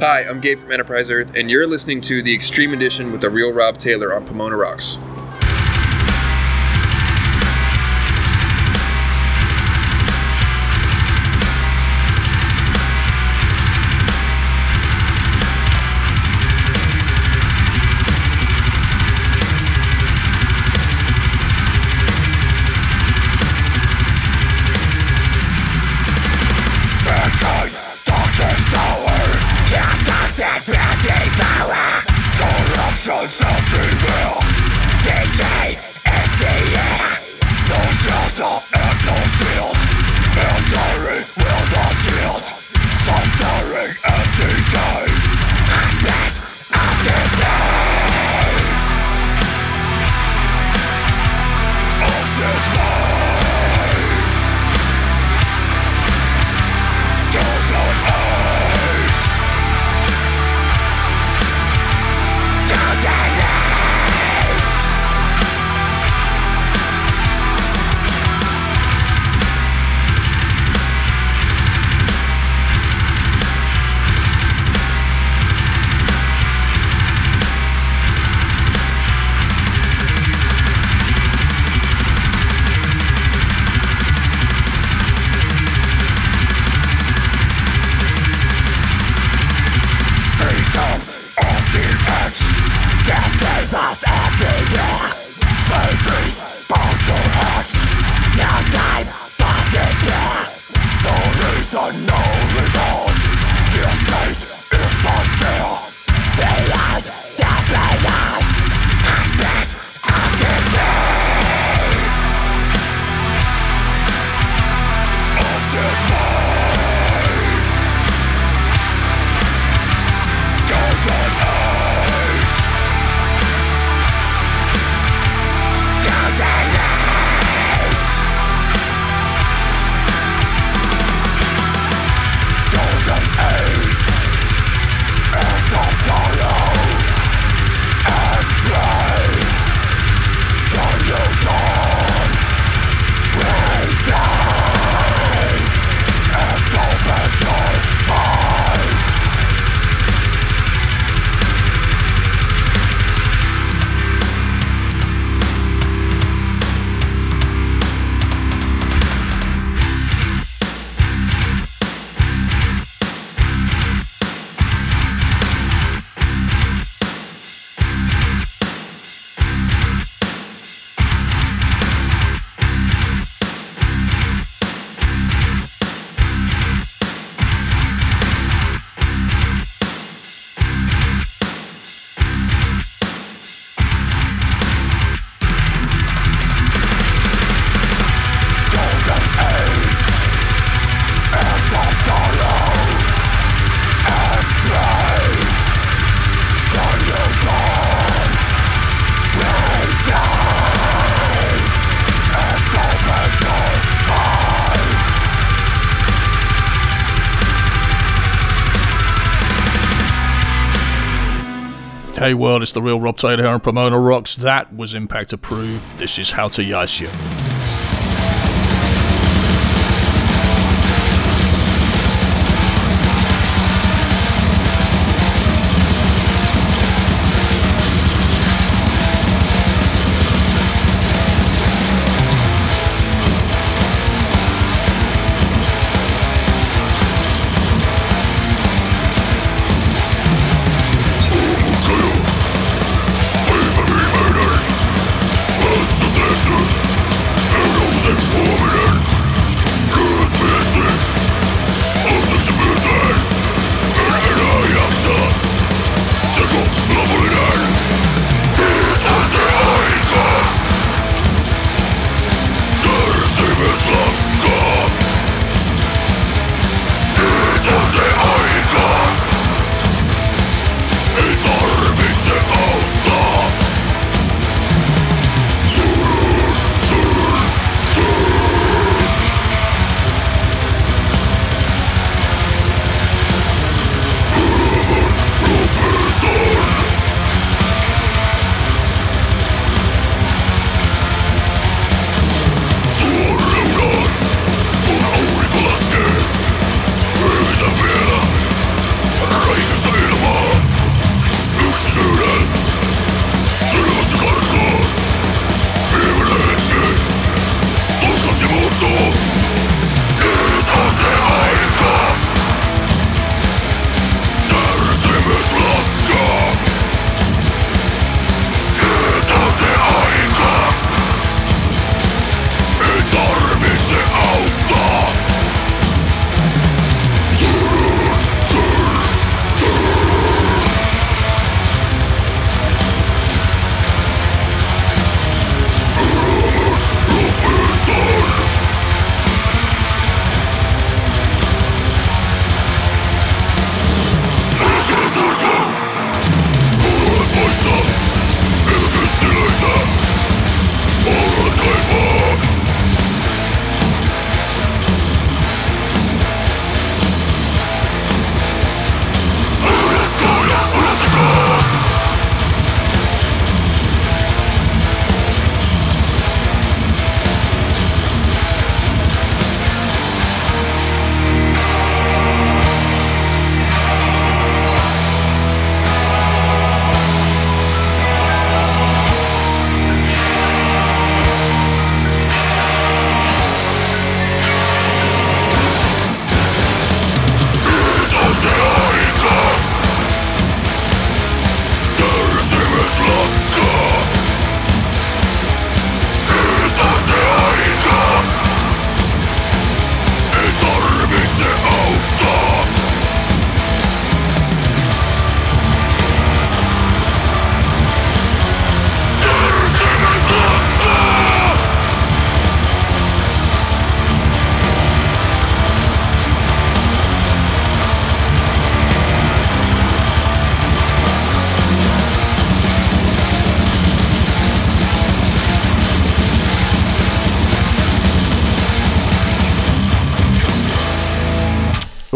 Hi, I'm Gabe from Enterprise Earth, and you're listening to the Extreme Edition with the real Rob Taylor on Pomona Rocks. Hey world, it's the real Rob Taylor here on Pomona Rocks. That was Impact approved. This is Hautajaisyö.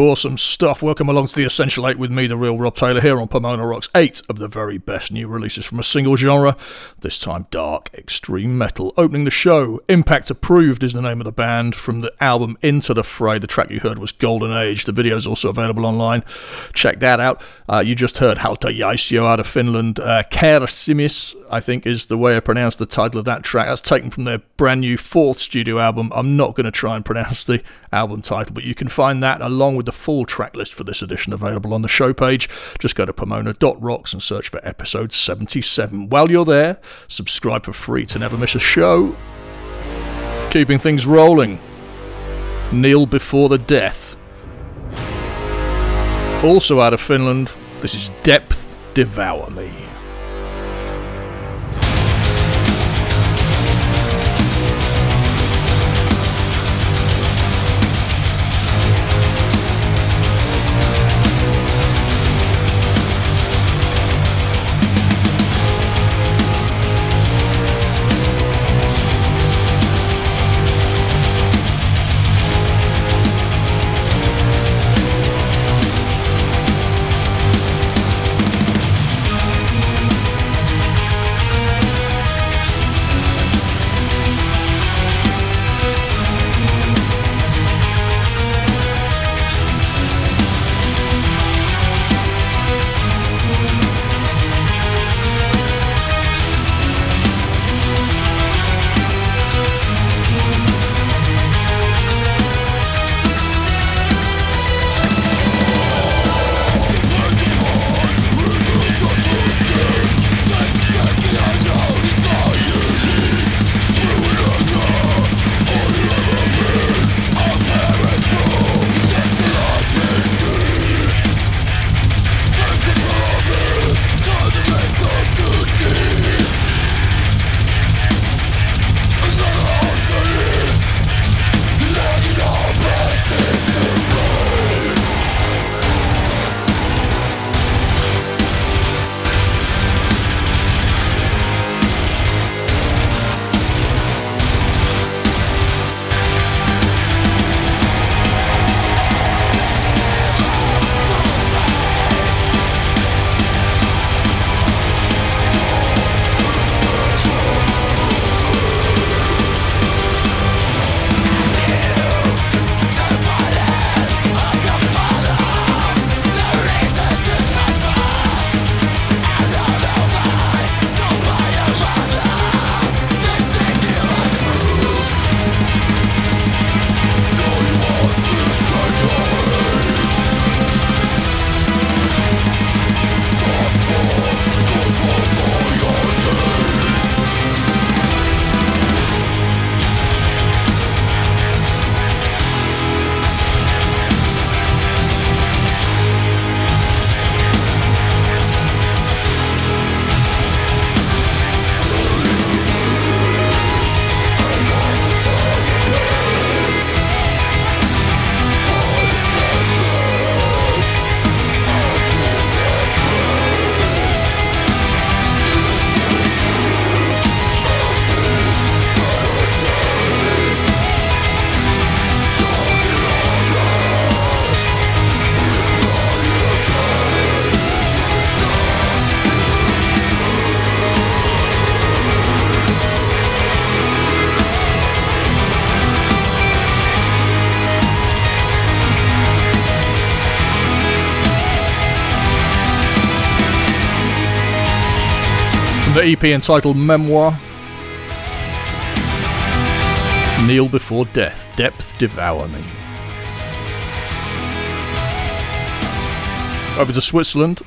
Awesome stuff. Welcome along to the Essential 8 with me, the real Rob Taylor, here on Pomona Rocks. Eight of the very best new releases from a single genre, this time dark extreme metal. Opening the show, Impact Approved is the name of the band from the album Into the Fray. The track you heard was Golden Age. The video is also available online. Check that out. Uh, you just heard Hautajaisyö out of Finland. Uh, Kersimis, I think, is the way I pronounce the title of that track. That's taken from their brand new fourth studio album. I'm not going to try and pronounce the album title, but you can find that along with the full track list for this edition available on the show page. Just go to pomona.rocks and search for episode 77. While you're there, subscribe for free to never miss a show. Keeping things rolling. Kneel before the death. Also out of Finland, this is Depth Devour Me. EP entitled Memoir. Kneel before death, depth devour me. Over to Switzerland,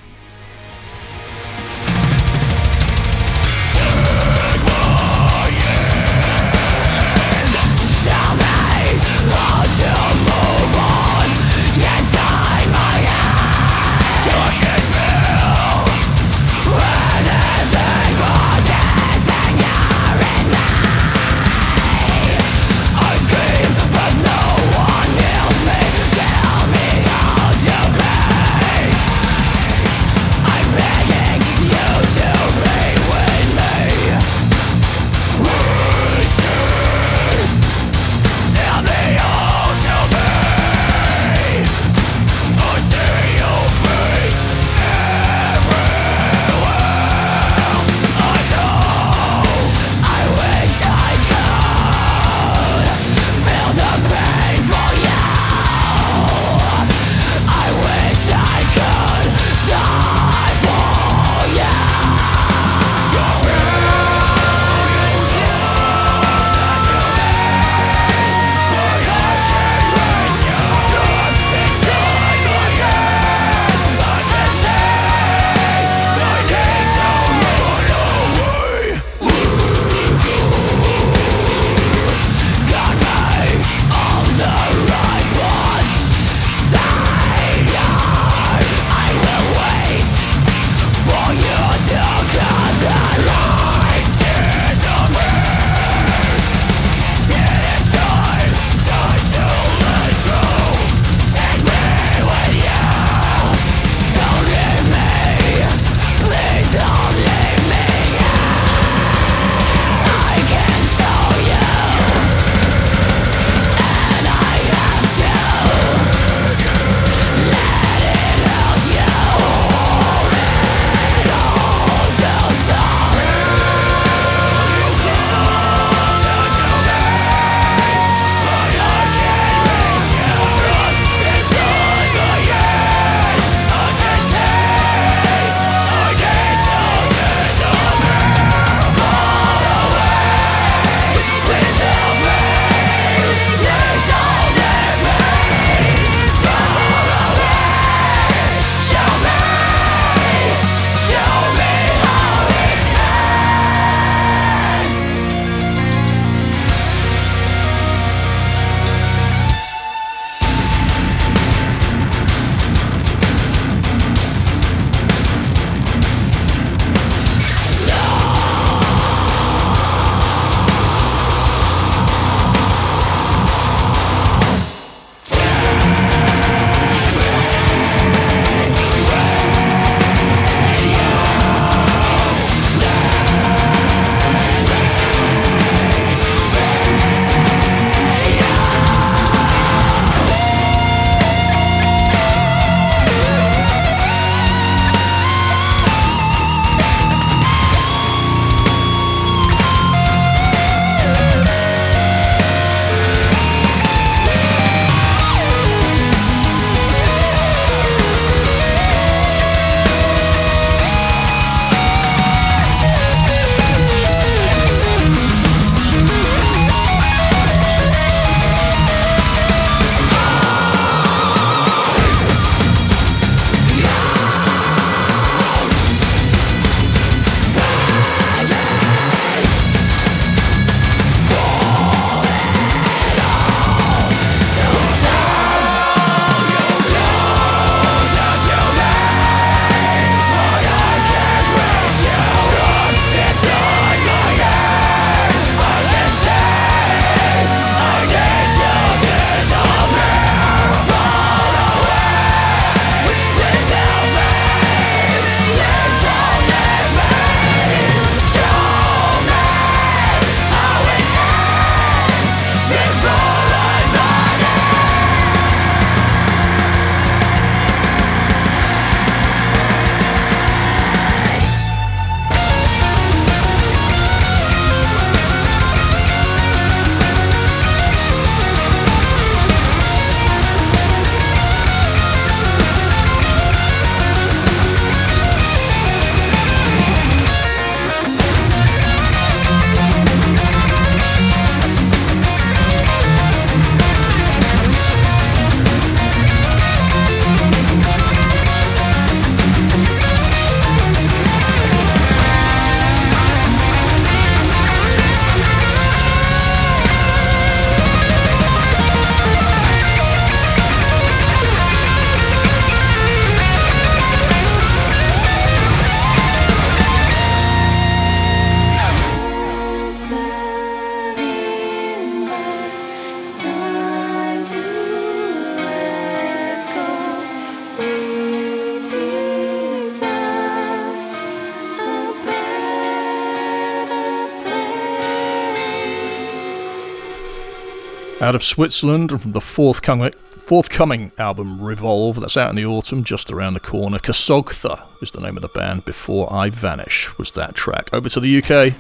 Out of Switzerland and from the forthcoming, forthcoming album Revolve, that's out in the autumn, just around the corner. Kasogtha is the name of the band. Before I Vanish was that track. Over to the UK.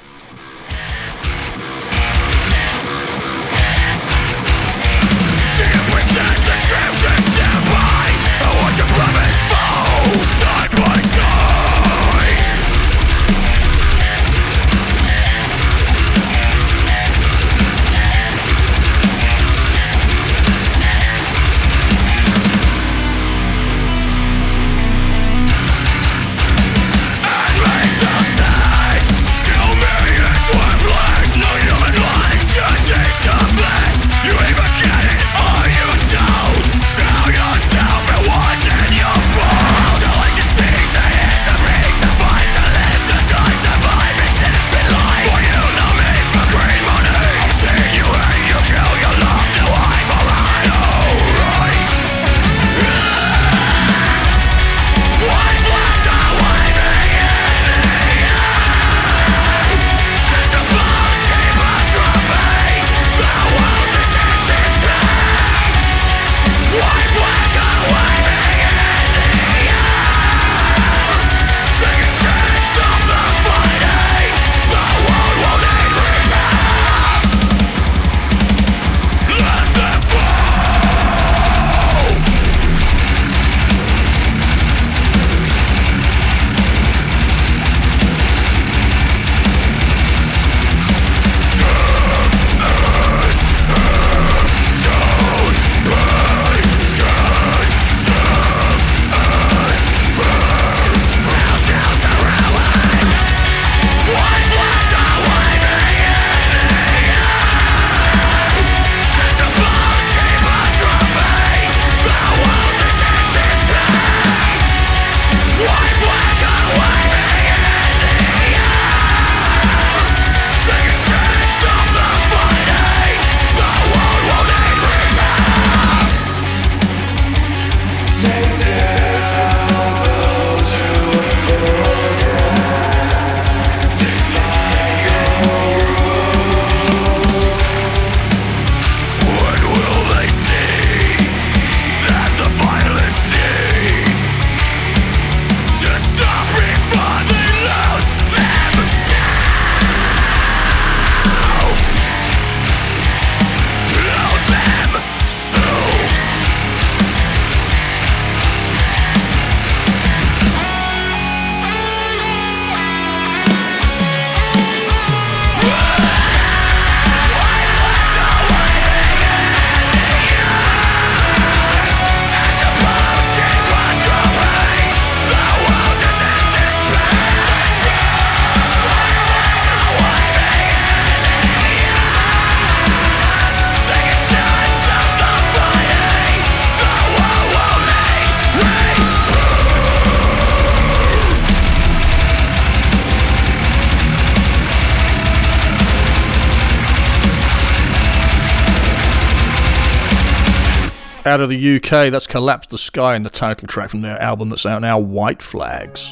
Out of the UK, that's Collapse the Sky and the title track from their album that's out now, White Flags.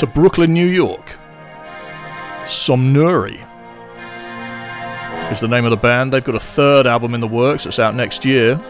To Brooklyn, New York. Somnuri is the name of the band. They've got a third album in the works that's out next year.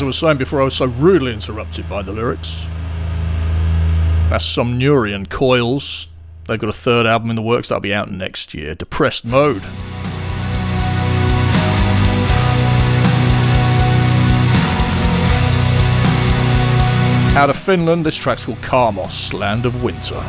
As I was saying before, I was so rudely interrupted by the lyrics. That's Somnurian Coils. They've got a third album in the works that'll be out next year. Depressed Mode. Out of Finland, this track's called Karmos, Land of Winter.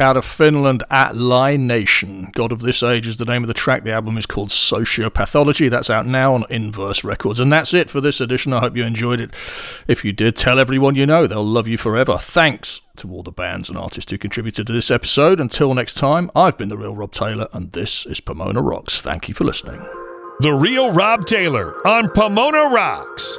Out of Finland at Lie Nation. God of This Age is the name of the track. The album is called Sociopathology. That's out now on Inverse Records. And that's it for this edition. I hope you enjoyed it. If you did, tell everyone you know. They'll love you forever. Thanks to all the bands and artists who contributed to this episode. Until next time, I've been the real Rob Taylor, and this is Pomona Rocks. Thank you for listening. The Real Rob Taylor on Pomona Rocks.